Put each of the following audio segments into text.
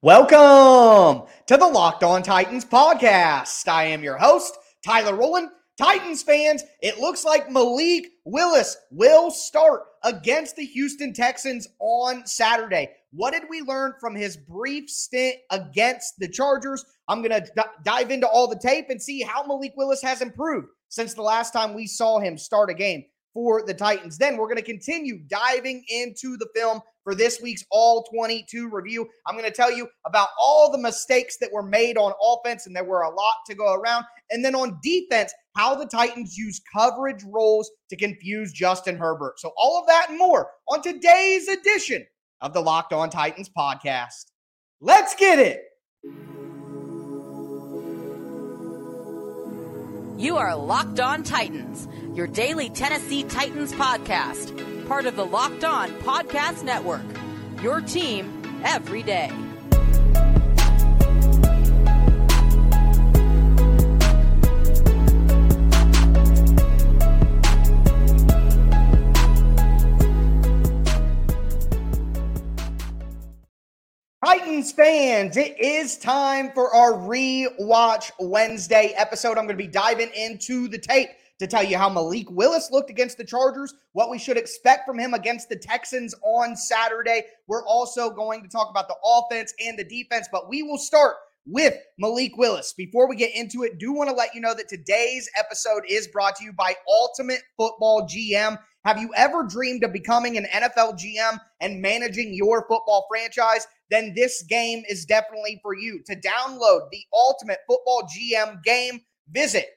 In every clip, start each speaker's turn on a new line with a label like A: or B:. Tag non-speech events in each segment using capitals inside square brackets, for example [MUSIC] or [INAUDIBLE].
A: Welcome to the Locked On Titans podcast. I am your host, Tyler Rowland. Titans fans, it looks like Malik Willis will start against the Houston Texans on Saturday. What did we learn from his brief stint against the Chargers? I'm going to d- dive into all the tape and see how Malik Willis has improved since the last time we saw him start a game for the Titans. Then we're going to continue diving into the film for this week's All 22 review. I'm going to tell you about all the mistakes that were made on offense, and there were a lot to go around. And then on defense, how the Titans use coverage rolls to confuse Justin Herbert. So, all of that and more on today's edition of the Locked On Titans podcast. Let's get it.
B: You are Locked On Titans, your daily Tennessee Titans podcast part of the Locked On Podcast Network. Your team every day.
A: Titans fans, it is time for our rewatch Wednesday episode. I'm going to be diving into the tape to tell you how Malik Willis looked against the Chargers, what we should expect from him against the Texans on Saturday. We're also going to talk about the offense and the defense, but we will start with Malik Willis. Before we get into it, do want to let you know that today's episode is brought to you by Ultimate Football GM. Have you ever dreamed of becoming an NFL GM and managing your football franchise? Then this game is definitely for you. To download the Ultimate Football GM game, visit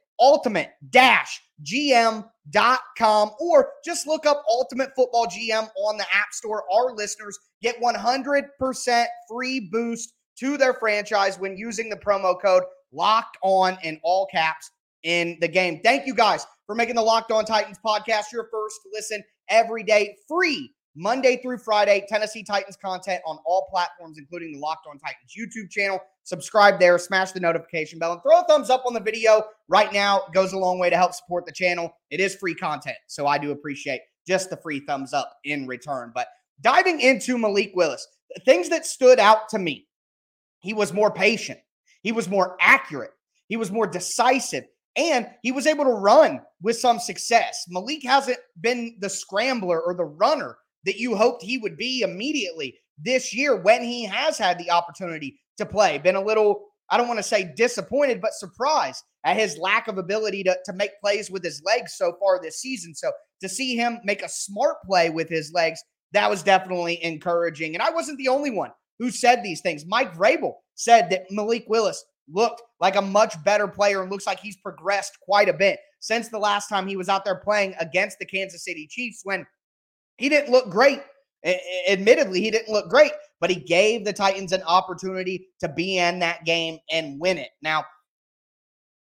A: ultimate-gm.com or just look up Ultimate Football GM on the App Store. Our listeners get 100% free boost to their franchise when using the promo code locked on in all caps in the game. Thank you guys for making the Locked On Titans podcast your first listen every day free Monday through Friday, Tennessee Titans content on all platforms, including the Locked On Titans YouTube channel. Subscribe there, smash the notification bell, and throw a thumbs up on the video right now. It goes a long way to help support the channel. It is free content, so I do appreciate just the free thumbs up in return. But diving into Malik Willis, the things that stood out to me, he was more patient, he was more accurate, he was more decisive, and he was able to run with some success. Malik hasn't been the scrambler or the runner that you hoped he would be immediately this year when he has had the opportunity to play. Been a little, I don't want to say disappointed, but surprised at his lack of ability to, to make plays with his legs so far this season. So to see him make a smart play with his legs, that was definitely encouraging. And I wasn't the only one who said these things. Mike Vrabel said that Malik Willis looked like a much better player and looks like he's progressed quite a bit since the last time he was out there playing against the Kansas City Chiefs when he didn't look great. Admittedly, he didn't look great, but he gave the Titans an opportunity to be in that game and win it. Now,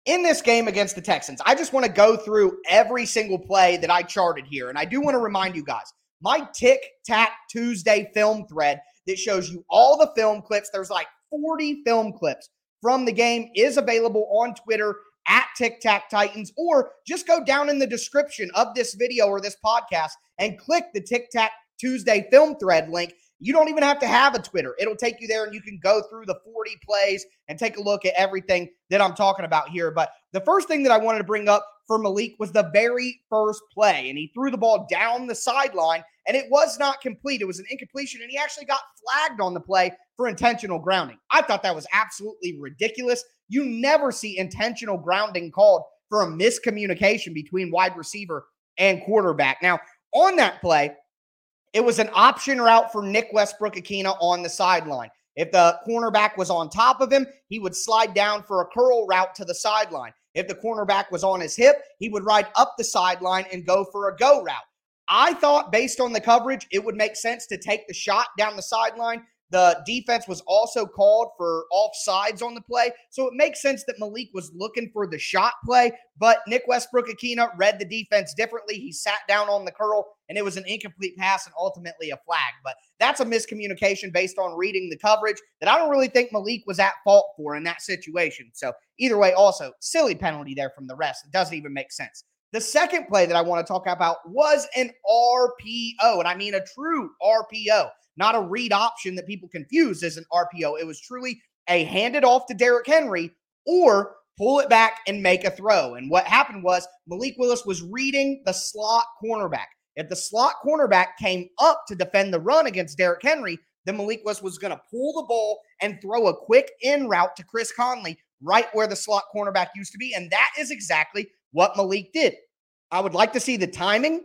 A: in this game against the Texans, I just want to go through every single play that I charted here. And I do want to remind you guys my Tic Tac Tuesday film thread that shows you all the film clips. There's like 40 film clips from the game is available on Twitter at Tic Tac Titans, or just go down in the description of this video or this podcast and click the Tic Tac Tuesday film thread link. You don't even have to have a Twitter. It'll take you there and you can go through the 40 plays and take a look at everything that I'm talking about here. But the first thing that I wanted to bring up for Malik was the very first play. And he threw the ball down the sideline and it was not complete. It was an incompletion and he actually got flagged on the play for intentional grounding. I thought that was absolutely ridiculous. You never see intentional grounding called for a miscommunication between wide receiver and quarterback. Now, on that play, it was an option route for Nick Westbrook-Ikhine on the sideline. If the cornerback was on top of him, he would slide down for a curl route to the sideline. If the cornerback was on his hip, he would ride up the sideline and go for a go route. I thought, based on the coverage, it would make sense to take the shot down the sideline the defense was also called for offsides on the play. So it makes sense that Malik was looking for the shot play, but Nick Westbrook-Ikhine read the defense differently. He sat down on the curl and it was an incomplete pass and ultimately a flag. But that's a miscommunication based on reading the coverage that I don't really think Malik was at fault for in that situation. So either way, also silly penalty there from the rest. It doesn't even make sense. The second play that I want to talk about was an RPO, and I mean a true RPO, not a read option that people confuse as an RPO. It was truly a hand it off to Derrick Henry or pull it back and make a throw. And what happened was Malik Willis was reading the slot cornerback. If the slot cornerback came up to defend the run against Derrick Henry, then Malik Willis was going to pull the ball and throw a quick in route to Chris Conley right where the slot cornerback used to be. And that is exactly what Malik did. I would like to see the timing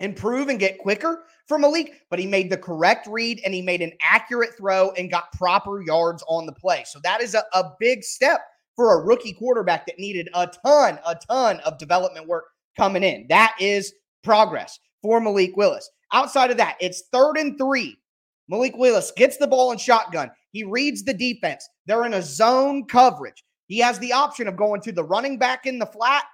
A: improve and get quicker for Malik, but he made the correct read and he made an accurate throw and got proper yards on the play. So that is a, a big step for a rookie quarterback that needed a ton, a ton of development work coming in. That is progress for Malik Willis. Outside of that, it's third and three. Malik Willis gets the ball in shotgun. He reads the defense. They're in a zone coverage. He has the option of going to the running back in the flat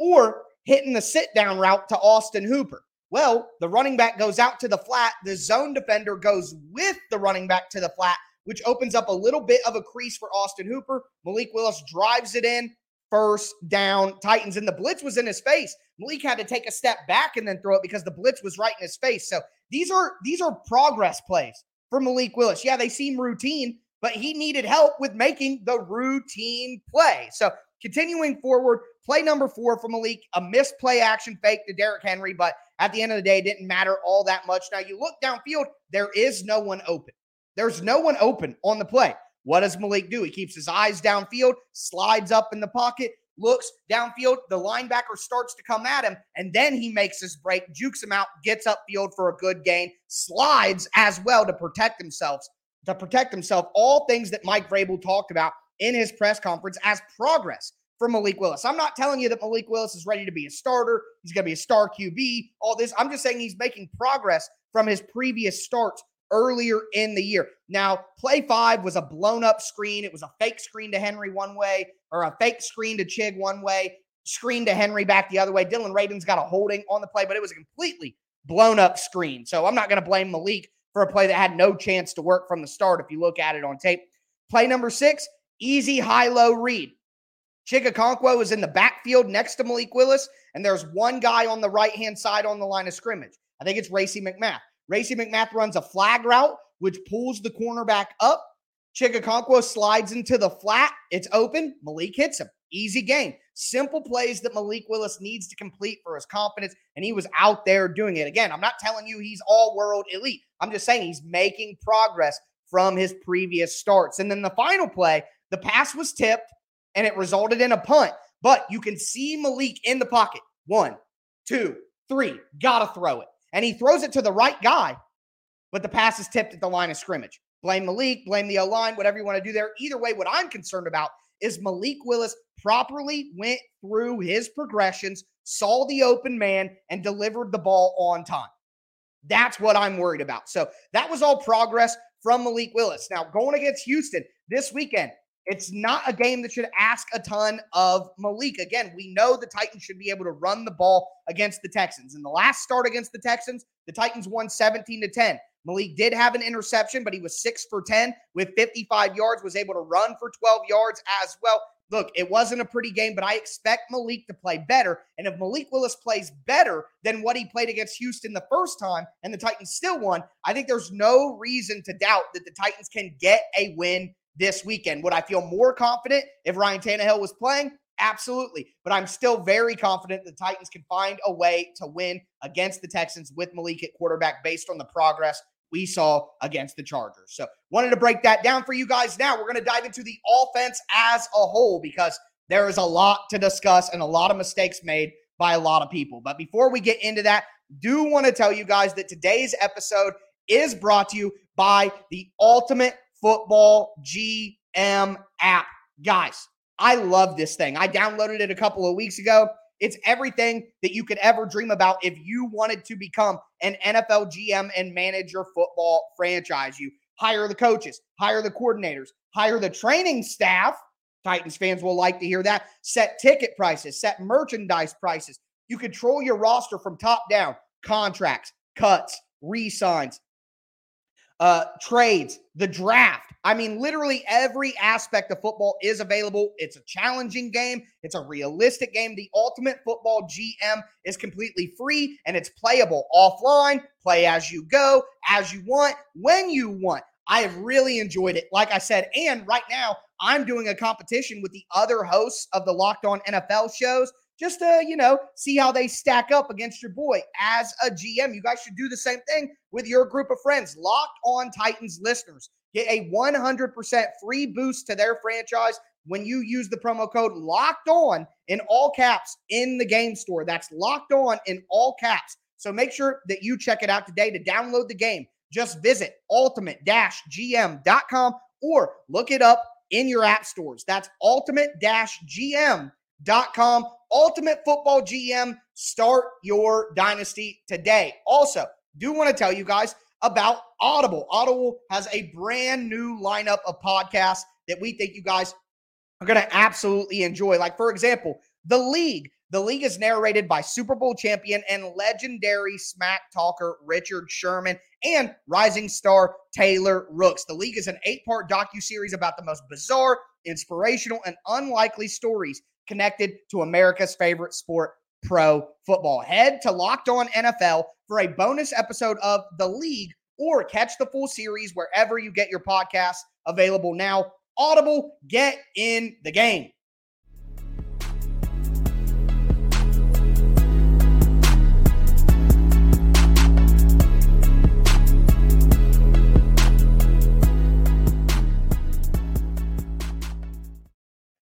A: or hitting the sit down route to Austin Hooper. Well, the running back goes out to the flat. The zone defender goes with the running back to the flat, which opens up a little bit of a crease for Austin Hooper. Malik Willis drives it in. First down, Titans. And the blitz was in his face. Malik had to take a step back and then throw it because the blitz was right in his face. So these are these are progress plays for Malik Willis. Yeah, they seem routine, but he needed help with making the routine play. So continuing forward, play number four for Malik, a missed play action fake to Derrick Henry, but at the end of the day, it didn't matter all that much. Now you look downfield, there is no one open. There's no one open on the play. What does Malik do? He keeps his eyes downfield, slides up in the pocket, looks downfield. The linebacker starts to come at him, and then he makes his break, jukes him out, gets upfield for a good gain, slides as well to protect himself. To protect himself, all things that Mike Vrabel talked about in his press conference as progress for Malik Willis. I'm not telling you that Malik Willis is ready to be a starter. He's going to be a star QB, all this. I'm just saying he's making progress from his previous starts earlier in the year. Now, play five was a blown up screen. It was a fake screen to Henry one way or a fake screen to Chig one way, screen to Henry back the other way. Dillon Radunz got a holding on the play, but it was a completely blown up screen. So I'm not going to blame Malik for a play that had no chance to work from the start if you look at it on tape. Play number six, easy high low read. Chig Okonkwo is in the backfield next to Malik Willis, and there's one guy on the right hand side on the line of scrimmage. I think it's Racey McMath. Racey McMath runs a flag route, which pulls the cornerback up. Chig Okonkwo slides into the flat. It's open. Malik hits him. Easy game. Simple plays that Malik Willis needs to complete for his confidence, and he was out there doing it. Again, I'm not telling you he's all world elite. I'm just saying he's making progress from his previous starts. And then the final play, the pass was tipped and it resulted in a punt. But you can see Malik in the pocket. One, two, three, gotta throw it. And he throws it to the right guy, but the pass is tipped at the line of scrimmage. Blame Malik, blame the O line, whatever you want to do there. Either way, what I'm concerned about is Malik Willis properly went through his progressions, saw the open man, and delivered the ball on time. That's what I'm worried about. So that was all progress from Malik Willis. Now, going against Houston this weekend, it's not a game that should ask a ton of Malik. Again, we know the Titans should be able to run the ball against the Texans. In the last start against the Texans, the Titans won 17 to 10. Malik did have an interception, but he was six for 10 with 55 yards, was able to run for 12 yards as well. Look, it wasn't a pretty game, but I expect Malik to play better. And if Malik Willis plays better than what he played against Houston the first time and the Titans still won, I think there's no reason to doubt that the Titans can get a win this weekend. Would I feel more confident if Ryan Tannehill was playing? Absolutely. But I'm still very confident the Titans can find a way to win against the Texans with Malik at quarterback based on the progress we saw against the Chargers. So, wanted to break that down for you guys now. We're going to dive into the offense as a whole because there is a lot to discuss and a lot of mistakes made by a lot of people. But before we get into that, do want to tell you guys that today's episode is brought to you by the Ultimate Football GM app. Guys, I love this thing. I downloaded it a couple of weeks ago. It's everything that you could ever dream about if you wanted to become an NFL GM and manage your football franchise. You hire the coaches, hire the coordinators, hire the training staff. Titans fans will like to hear that. Set ticket prices, set merchandise prices. You control your roster from top down, contracts, cuts, re signs, uh, trades, the draft, I mean, literally every aspect of football is available. It's a challenging game, it's a realistic game. The Ultimate Football GM is completely free and it's playable offline, play as you go, as you want, when you want. I have really enjoyed it, like I said. And right now, I'm doing a competition with the other hosts of the Locked On NFL shows just to, you know, see how they stack up against your boy as a GM. You guys should do the same thing with your group of friends. Locked on Titans listeners get a 100% free boost to their franchise when you use the promo code locked on in all caps in the game store. That's locked on in all caps. So make sure that you check it out today to download the game. Just visit ultimate gm.com or look it up in your app stores. That's ultimate gm.com com. Ultimate Football GM. Start your dynasty today. Also, do want to tell you guys about Audible. Audible has a brand new lineup of podcasts that we think you guys are going to absolutely enjoy. Like, for example, The League. The league is narrated by Super Bowl champion and legendary smack talker Richard Sherman and rising star Taylor Rooks. The league is an eight-part docu-series about the most bizarre, inspirational, and unlikely stories connected to America's favorite sport, pro football. Head to Locked On NFL for a bonus episode of The League or catch the full series wherever you get your podcasts available now. Audible, get in the game.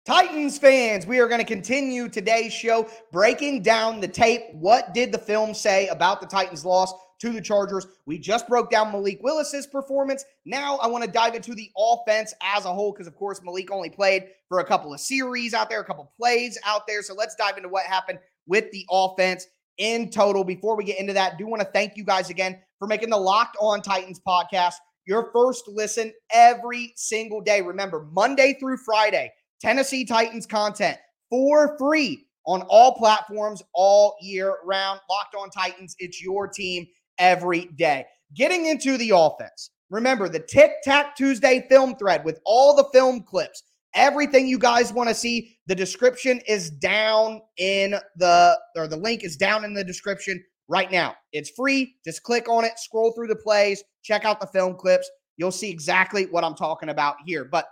A: Titans fans, we are going to continue today's show breaking down the tape. What did the film say about the Titans' loss to the Chargers? We just broke down Malik Willis's performance. Now I want to dive into the offense as a whole because, of course, Malik only played for a couple of series out there, a couple plays out there. So let's dive into what happened with the offense in total. Before we get into that, I do want to thank you guys again for making the Locked On Titans podcast your first listen every single day. Remember, Monday through Friday. Tennessee Titans content for free on all platforms all year round. Locked on Titans, it's your team every day. Getting into the offense. Remember the Tic Tac Tuesday film thread with all the film clips, everything you guys want to see. The description is down in the, or the link is down in the description right now. It's free. Just click on it, scroll through the plays, check out the film clips. You'll see exactly what I'm talking about here. But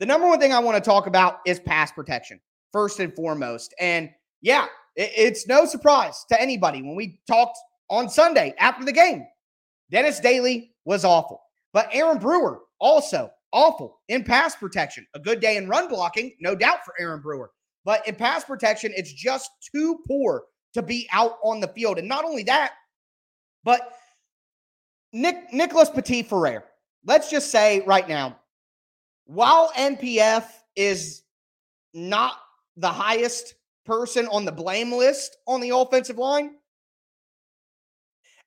A: the number one thing I want to talk about is pass protection, first and foremost. And yeah, it, it's no surprise to anybody when we talked on Sunday after the game. Dennis Daly was awful, but Aaron Brewer also awful in pass protection. A good day in run blocking, no doubt for Aaron Brewer. But in pass protection, it's just too poor to be out on the field. And not only that, but Nick Nicholas Petit Frere, let's just say right now, while NPF is not the highest person on the blame list on the offensive line,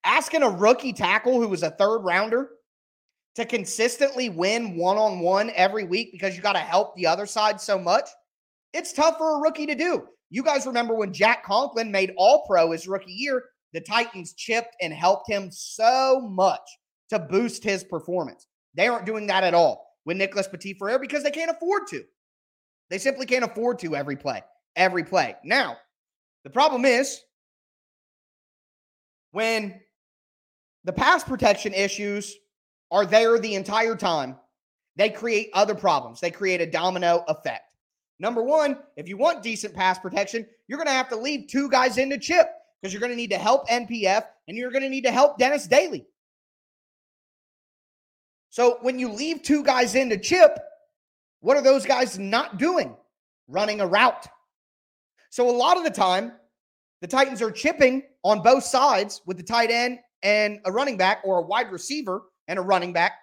A: asking a rookie tackle who was a third rounder to consistently win one on one every week because you got to help the other side so much, it's tough for a rookie to do. You guys remember when Jack Conklin made All Pro his rookie year, the Titans chipped and helped him so much to boost his performance. They aren't doing that at all with Nicholas Petit Frere because they can't afford to. They simply can't afford to every play, every play. Now, the problem is when the pass protection issues are there the entire time, they create other problems. They create a domino effect. Number one, if you want decent pass protection, you're going to have to leave two guys in to chip because you're going to need to help NPF and you're going to need to help Dennis Daly. So when you leave two guys in to chip, what are those guys not doing? Running a route. So a lot of the time, the Titans are chipping on both sides with the tight end and a running back or a wide receiver and a running back.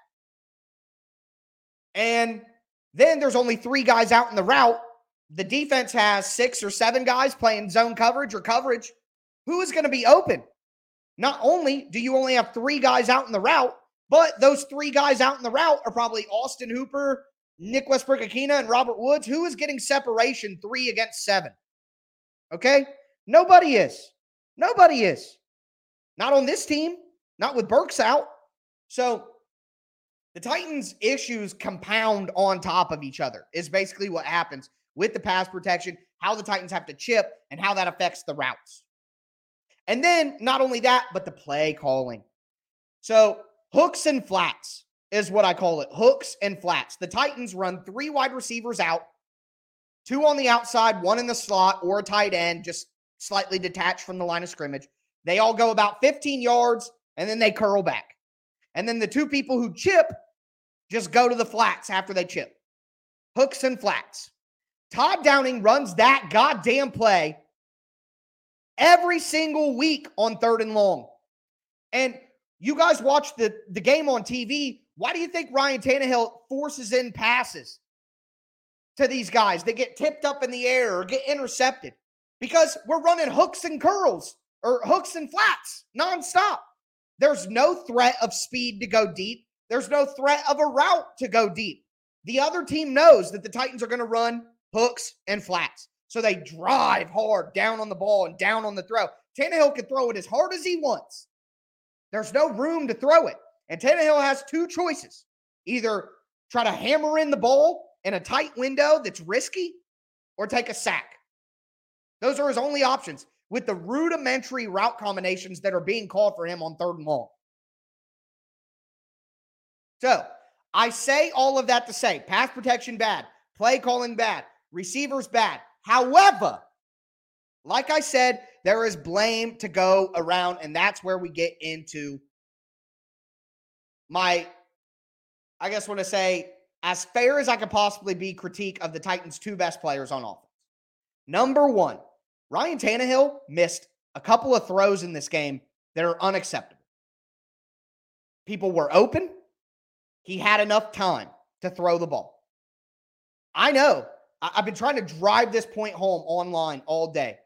A: And then there's only three guys out in the route. The defense has six or seven guys playing zone coverage or coverage. Who is going to be open? Not only do you only have three guys out in the route, but those three guys out in the route are probably Austin Hooper, Nick Westbrook-Ikhine, and Robert Woods. Who is getting separation three against seven? Okay? Nobody is. Nobody is. Not on this team. Not with Burks out. So The Titans' issues compound on top of each other, is basically what happens with the pass protection, how the Titans have to chip, and how that affects the routes. And then not only that, but the play calling. So hooks and flats is what I call it hooks and flats. The Titans run three wide receivers out, two on the outside, one in the slot or a tight end, just slightly detached from the line of scrimmage. They all go about 15 yards and then they curl back. And then the two people who chip just go to the flats after they chip. Hooks and flats. Todd Downing runs that goddamn play every single week on third and long. And you guys watch the, the game on TV. Why do you think Ryan Tannehill forces in passes to these guys that get tipped up in the air or get intercepted? Because we're running hooks and curls or hooks and flats nonstop. There's no threat of speed to go deep. There's no threat of a route to go deep. The other team knows that the Titans are going to run hooks and flats. So they drive hard down on the ball and down on the throw. Tannehill can throw it as hard as he wants. There's no room to throw it. And Tannehill has two choices either try to hammer in the ball in a tight window that's risky or take a sack. Those are his only options with the rudimentary route combinations that are being called for him on third and long. So I say all of that to say pass protection bad, play calling bad, receivers bad. However, like I said, there is blame to go around, and that's where we get into my, I guess, want to say, as fair as I could possibly be, critique of the Titans' two best players on offense. Number one, Ryan Tannehill missed a couple of throws in this game that are unacceptable. People were open. He had enough time to throw the ball. I know. I've been trying to drive this point home online all day.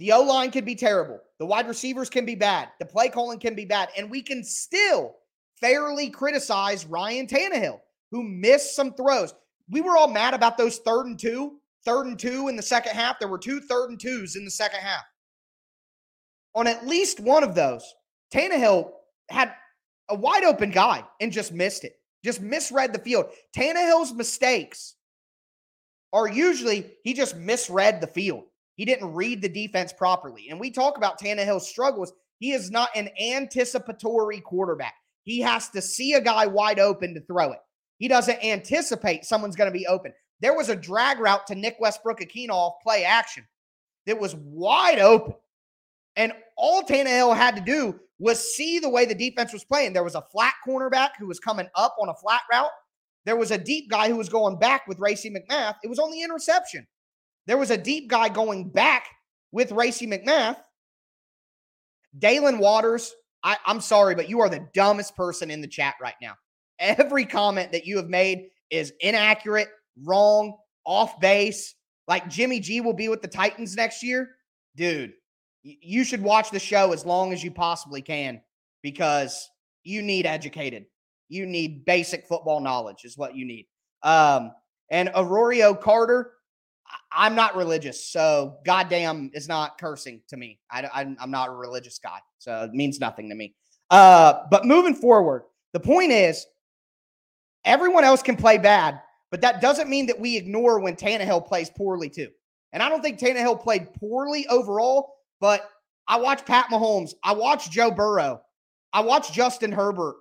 A: The O line can be terrible. The wide receivers can be bad. The play calling can be bad. And we can still fairly criticize Ryan Tannehill, who missed some throws. We were all mad about those third and two, third and two in the second half. There were two third and twos in the second half. On at least one of those, Tannehill had a wide open guy and just missed it, just misread the field. Tannehill's mistakes are usually he just misread the field. He didn't read the defense properly. And we talk about Tannehill's struggles. He is not an anticipatory quarterback. He has to see a guy wide open to throw it. He doesn't anticipate someone's going to be open. There was a drag route to Nick Westbrook Ikhine off play action that was wide open. And all Tannehill had to do was see the way the defense was playing. There was a flat cornerback who was coming up on a flat route. There was a deep guy who was going back with Racey McMath. It was on the interception. There was a deep guy going back with Racey McMath. Dalen Waters, I, I'm sorry, but you are the dumbest person in the chat right now. Every comment that you have made is inaccurate, wrong, off base. Like Jimmy G will be with the Titans next year. Dude, you should watch the show as long as you possibly can because you need educated. You need basic football knowledge, is what you need. Um, and Aurelio Carter, I'm not religious, so goddamn is not cursing to me. I, am not a religious guy, so it means nothing to me. Uh, but moving forward, the point is, everyone else can play bad, but that doesn't mean that we ignore when Tannehill plays poorly too. And I don't think Tannehill played poorly overall, but I watch Pat Mahomes, I watch Joe Burrow, I watch Justin Herbert,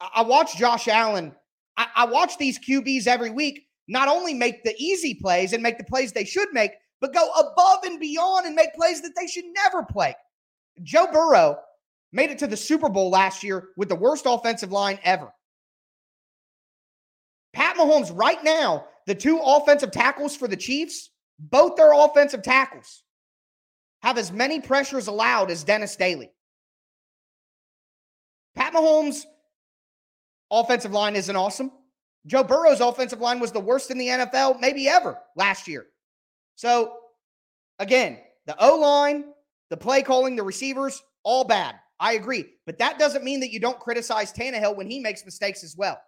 A: I watch Josh Allen, I, I watch these QBs every week not only make the easy plays and make the plays they should make, but go above and beyond and make plays that they should never play. Joe Burrow made it to the Super Bowl last year with the worst offensive line ever. Pat Mahomes, right now, the two offensive tackles for the Chiefs, both their offensive tackles have as many pressures allowed as Dennis Daly. Pat Mahomes' offensive line isn't awesome. Joe Burrow's offensive line was the worst in the NFL, maybe ever last year. So, again, the O line, the play calling, the receivers, all bad. I agree. But that doesn't mean that you don't criticize Tannehill when he makes mistakes as well.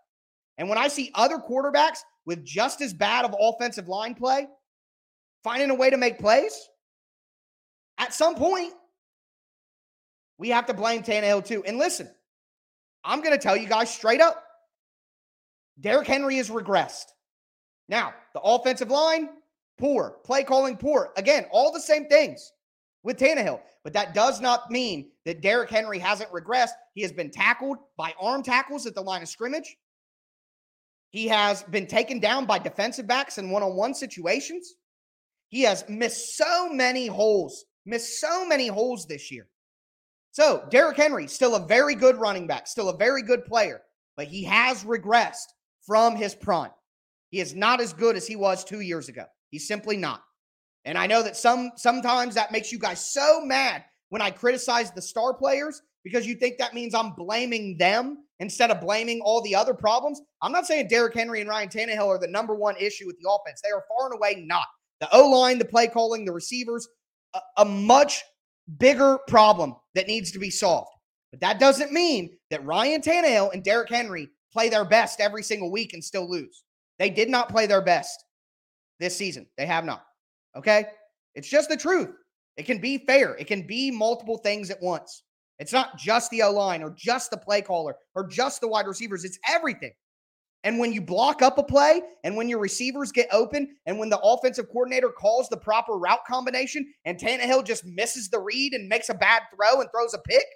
A: And when I see other quarterbacks with just as bad of offensive line play finding a way to make plays, at some point, we have to blame Tannehill too. And listen, I'm going to tell you guys straight up Derrick Henry has regressed. Now, the offensive line, poor. Play calling, poor. Again, all the same things with Tannehill. But that does not mean that Derrick Henry hasn't regressed. He has been tackled by arm tackles at the line of scrimmage. He has been taken down by defensive backs in one on one situations. He has missed so many holes, missed so many holes this year. So, Derrick Henry, still a very good running back, still a very good player, but he has regressed from his prime. He is not as good as he was two years ago. He's simply not. And I know that some sometimes that makes you guys so mad when I criticize the star players because you think that means I'm blaming them instead of blaming all the other problems. I'm not saying Derrick Henry and Ryan Tannehill are the number one issue with the offense. They are far and away not. The O line, the play calling, the receivers, a, a much bigger problem that needs to be solved. But that doesn't mean that Ryan Tannehill and Derrick Henry play their best every single week and still lose. They did not play their best this season. They have not. Okay? It's just the truth. It can be fair. It can be multiple things at once. It's not just the O line or just the play caller or just the wide receivers. It's everything. And when you block up a play and when your receivers get open and when the offensive coordinator calls the proper route combination and Tannehill just misses the read and makes a bad throw and throws a pick,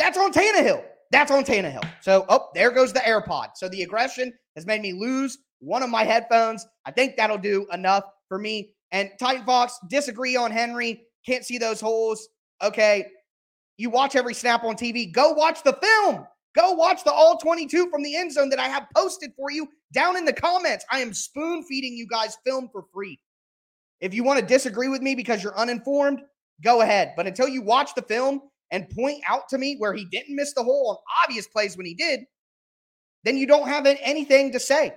A: that's on Tannehill. That's on Tannehill. So, oh, there goes the AirPod. So the aggression has made me lose one of my headphones. I think that'll do enough for me. And Titan Fox, disagree on Henry. Can't see those holes. Okay. You watch every snap on TV. Go watch the film. Go watch the all 22 from the end zone that I have posted for you down in the comments. I am spoon feeding you guys film for free. If you want to disagree with me because you're uninformed, go ahead. But until you watch the film and point out to me where he didn't miss the hole on obvious plays when he did, then you don't have anything to say.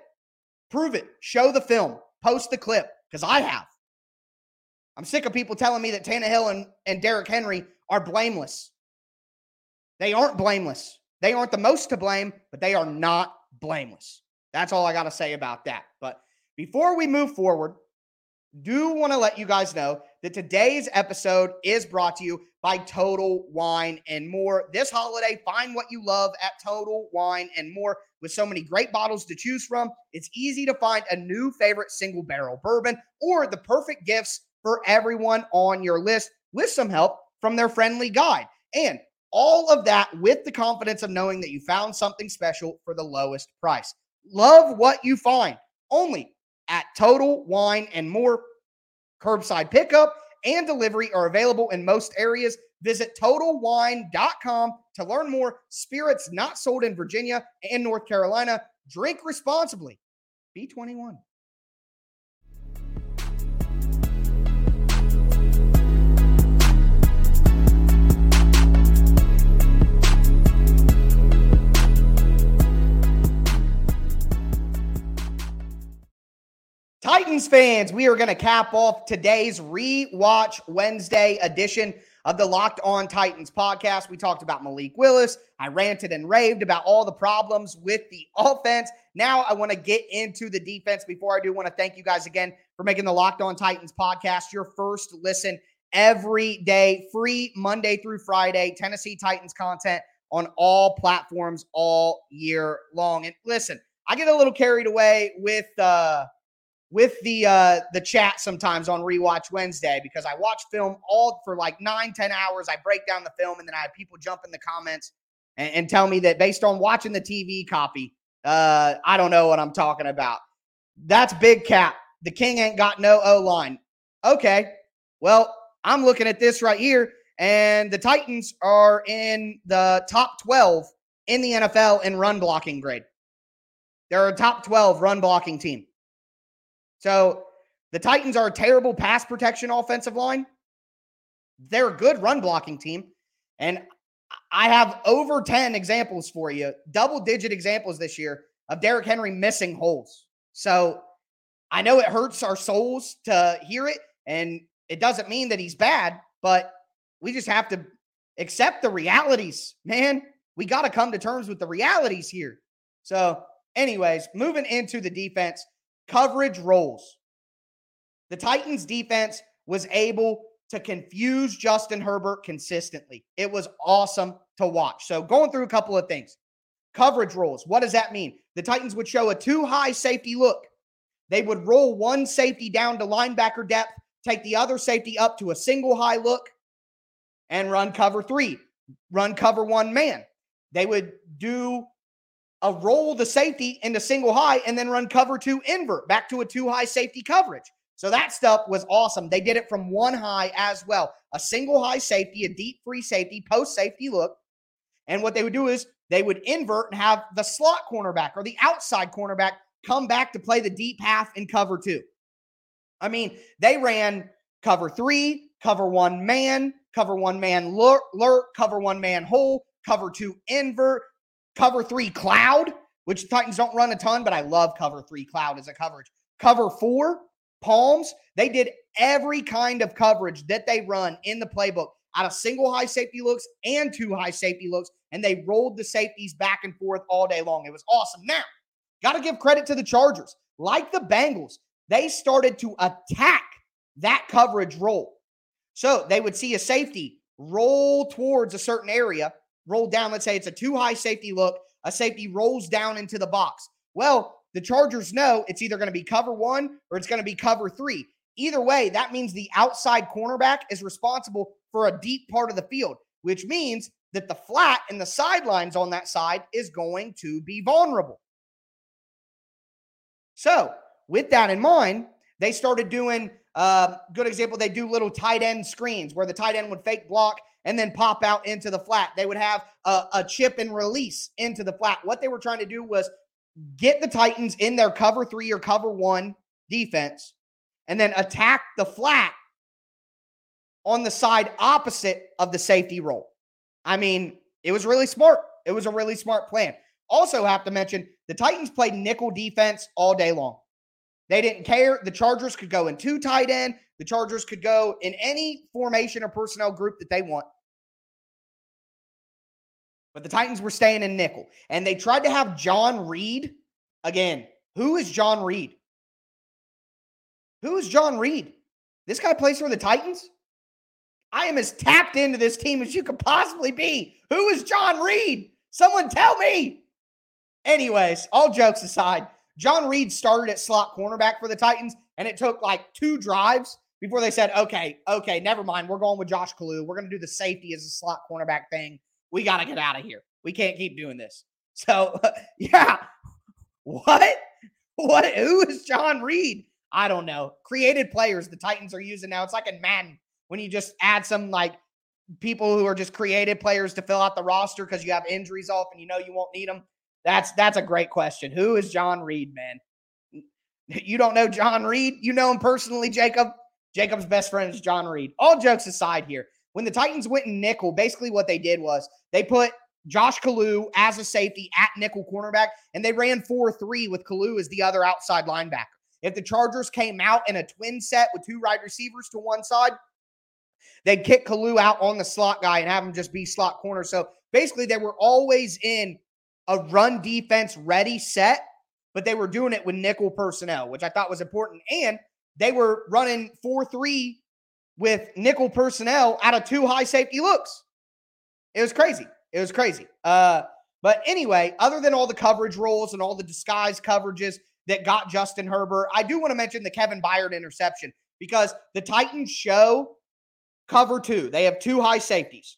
A: Prove it. Show the film. Post the clip because I have. I'm sick of people telling me that Tannehill and, and Derrick Henry are blameless. They aren't blameless. They aren't the most to blame, but they are not blameless. That's all I got to say about that. But before we move forward, do want to let you guys know that today's episode is brought to you by Total Wine and More. This holiday, find what you love at Total Wine and More. With so many great bottles to choose from, it's easy to find a new favorite single barrel bourbon or the perfect gifts for everyone on your list with some help from their friendly guide. And all of that with the confidence of knowing that you found something special for the lowest price. Love what you find only at Total Wine and More. Curbside pickup and delivery are available in most areas. Visit totalwine.com to learn more. Spirits not sold in Virginia and North Carolina. Drink responsibly. B21. Titans fans, we are going to cap off today's rewatch Wednesday edition of the Locked On Titans podcast. We talked about Malik Willis. I ranted and raved about all the problems with the offense. Now I want to get into the defense. Before I do, want to thank you guys again for making the Locked On Titans podcast your first listen every day, free Monday through Friday, Tennessee Titans content on all platforms all year long. And listen, I get a little carried away with uh with the uh the chat sometimes on rewatch Wednesday because I watch film all for like nine, ten hours. I break down the film and then I have people jump in the comments and, and tell me that based on watching the TV copy, uh, I don't know what I'm talking about. That's big cap. The king ain't got no O line. Okay. Well, I'm looking at this right here, and the Titans are in the top 12 in the NFL in run blocking grade. They're a top 12 run blocking team. So the Titans are a terrible pass protection offensive line. They're a good run blocking team. And I have over 10 examples for you, double digit examples this year of Derrick Henry missing holes. So I know it hurts our souls to hear it. And it doesn't mean that he's bad, but we just have to accept the realities, man. We got to come to terms with the realities here. So, anyways, moving into the defense, coverage rolls. The Titans defense was able to confuse Justin Herbert consistently. It was awesome to watch. So, going through a couple of things. coverage rolls. What does that mean? The Titans would show a two high safety look. They would roll one safety down to linebacker depth, take the other safety up to a single high look, and run cover three, run cover one man. They would do a roll the safety into single high and then run cover two invert back to a two high safety coverage. So that stuff was awesome. They did it from one high as well a single high safety, a deep free safety, post safety look. And what they would do is they would invert and have the slot cornerback or the outside cornerback come back to play the deep half in cover two. I mean, they ran cover three, cover one man, cover one man lurk, lurk cover one man hole, cover two invert, cover three cloud, which Titans don't run a ton, but I love cover three cloud as a coverage. Cover four, palms. They did every kind of coverage that they run in the playbook out of single high safety looks and two high safety looks, and they rolled the safeties back and forth all day long. It was awesome. Now, got to give credit to the Chargers. Like the Bengals, they started to attack that coverage roll. So they would see a safety roll towards a certain area, roll down. Let's say it's a two high safety look, a safety rolls down into the box. Well, the Chargers know it's either going to be cover one or it's going to be cover three. Either way, that means the outside cornerback is responsible for a deep part of the field, which means that the flat and the sidelines on that side is going to be vulnerable. So, with that in mind, they started doing uh, good example. They do little tight end screens where the tight end would fake block and then pop out into the flat. They would have a, a chip and release into the flat. What they were trying to do was get the Titans in their cover three or cover one defense and then attack the flat on the side opposite of the safety roll. I mean, it was really smart. It was a really smart plan. Also, have to mention the Titans played nickel defense all day long. They didn't care. The Chargers could go in two tight end. The Chargers could go in any formation or personnel group that they want. But the Titans were staying in nickel. And they tried to have John Reed Again, who is John Reed? Who is John Reed? This guy plays for the Titans? I am as tapped into this team as you could possibly be. Who is John Reed? Someone tell me. Anyways, all jokes aside, John Reed started at slot cornerback for the Titans, and it took like two drives before they said, okay, okay, never mind. We're going with Josh Kalu. We're going to do the safety as a slot cornerback thing we got to get out of here. We can't keep doing this. So, [LAUGHS] yeah. What? What? Who is John Reed? I don't know. Created players the Titans are using now. It's like in Madden when you just add some like people who are just created players to fill out the roster because you have injuries off and you know you won't need them. That's that's a great question. Who is John Reed, man? You don't know John Reed? You know him personally, Jacob? Jacob's best friend is John Reed. All jokes aside here, when the Titans went in nickel, basically what they did was they put Josh Kalu as a safety at nickel cornerback, and they ran 4 3 with Kalu as the other outside linebacker. If the Chargers came out in a twin set with two wide receivers to one side, they'd kick Kalu out on the slot guy and have him just be slot corner. So basically, they were always in a run defense ready set, but they were doing it with nickel personnel, which I thought was important. And they were running 4 3 with nickel personnel out of two high safety looks. It was crazy. It was crazy. Uh, but anyway, other than all the coverage rolls and all the disguise coverages that got Justin Herbert, I do want to mention the Kevin Byard interception because the Titans show cover two. They have two high safeties.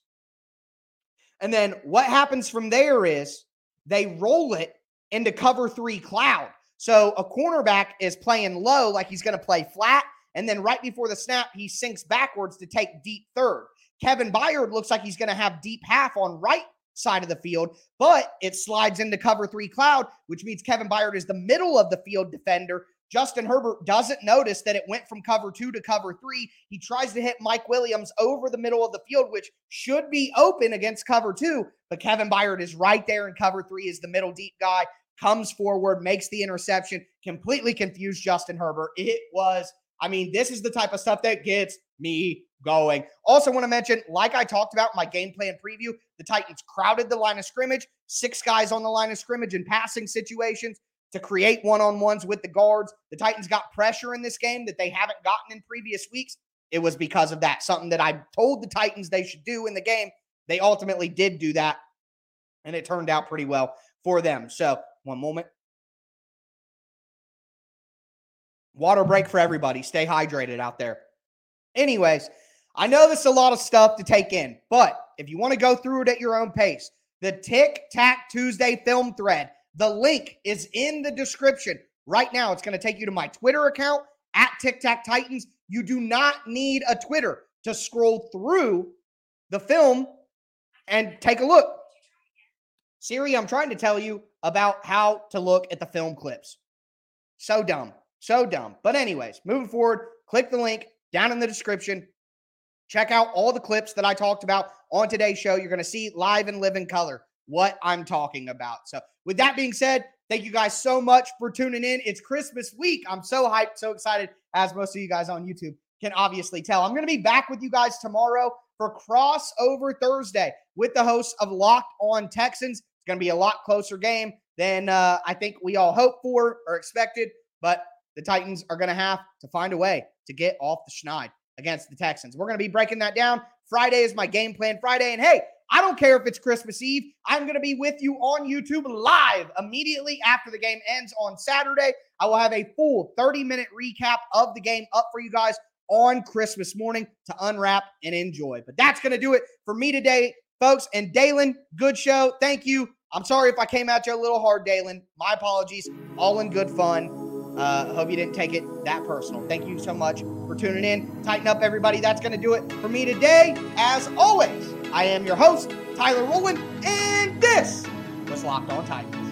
A: And then what happens from there is they roll it into cover three cloud. So a cornerback is playing low, like he's going to play flat. And then right before the snap, he sinks backwards to take deep third. Kevin Byard looks like he's going to have deep half on right side of the field, but it slides into cover three cloud, which means Kevin Byard is the middle of the field defender. Justin Herbert doesn't notice that it went from cover two to cover three. He tries to hit Mike Williams over the middle of the field, which should be open against cover two, but Kevin Byard is right there in cover three, is the middle deep guy, comes forward, makes the interception, completely confused Justin Herbert. It was I mean, this is the type of stuff that gets me going. Also, want to mention, like I talked about in my game plan preview, the Titans crowded the line of scrimmage, six guys on the line of scrimmage in passing situations to create one on ones with the guards. The Titans got pressure in this game that they haven't gotten in previous weeks. It was because of that. Something that I told the Titans they should do in the game. They ultimately did do that, and it turned out pretty well for them. So, one moment. Water break for everybody. Stay hydrated out there. Anyways, I know this is a lot of stuff to take in, but if you want to go through it at your own pace, the Tic Tac Tuesday film thread, the link is in the description right now. It's going to take you to my Twitter account at Tic Tac Titans. You do not need a Twitter to scroll through the film and take a look. Siri, I'm trying to tell you about how to look at the film clips. So dumb. So dumb. But, anyways, moving forward, click the link down in the description. Check out all the clips that I talked about on today's show. You're going to see live and live in color what I'm talking about. So, with that being said, thank you guys so much for tuning in. It's Christmas week. I'm so hyped, so excited, as most of you guys on YouTube can obviously tell. I'm going to be back with you guys tomorrow for crossover Thursday with the hosts of Locked On Texans. It's going to be a lot closer game than uh, I think we all hoped for or expected, but the Titans are going to have to find a way to get off the schneid against the Texans. We're going to be breaking that down. Friday is my game plan Friday. And hey, I don't care if it's Christmas Eve. I'm going to be with you on YouTube live immediately after the game ends on Saturday. I will have a full 30 minute recap of the game up for you guys on Christmas morning to unwrap and enjoy. But that's going to do it for me today, folks. And Dalen, good show. Thank you. I'm sorry if I came at you a little hard, Dalen. My apologies. All in good fun. Uh, hope you didn't take it that personal. Thank you so much for tuning in. Tighten up, everybody. That's going to do it for me today. As always, I am your host, Tyler Rowland, and this was Locked On Titans.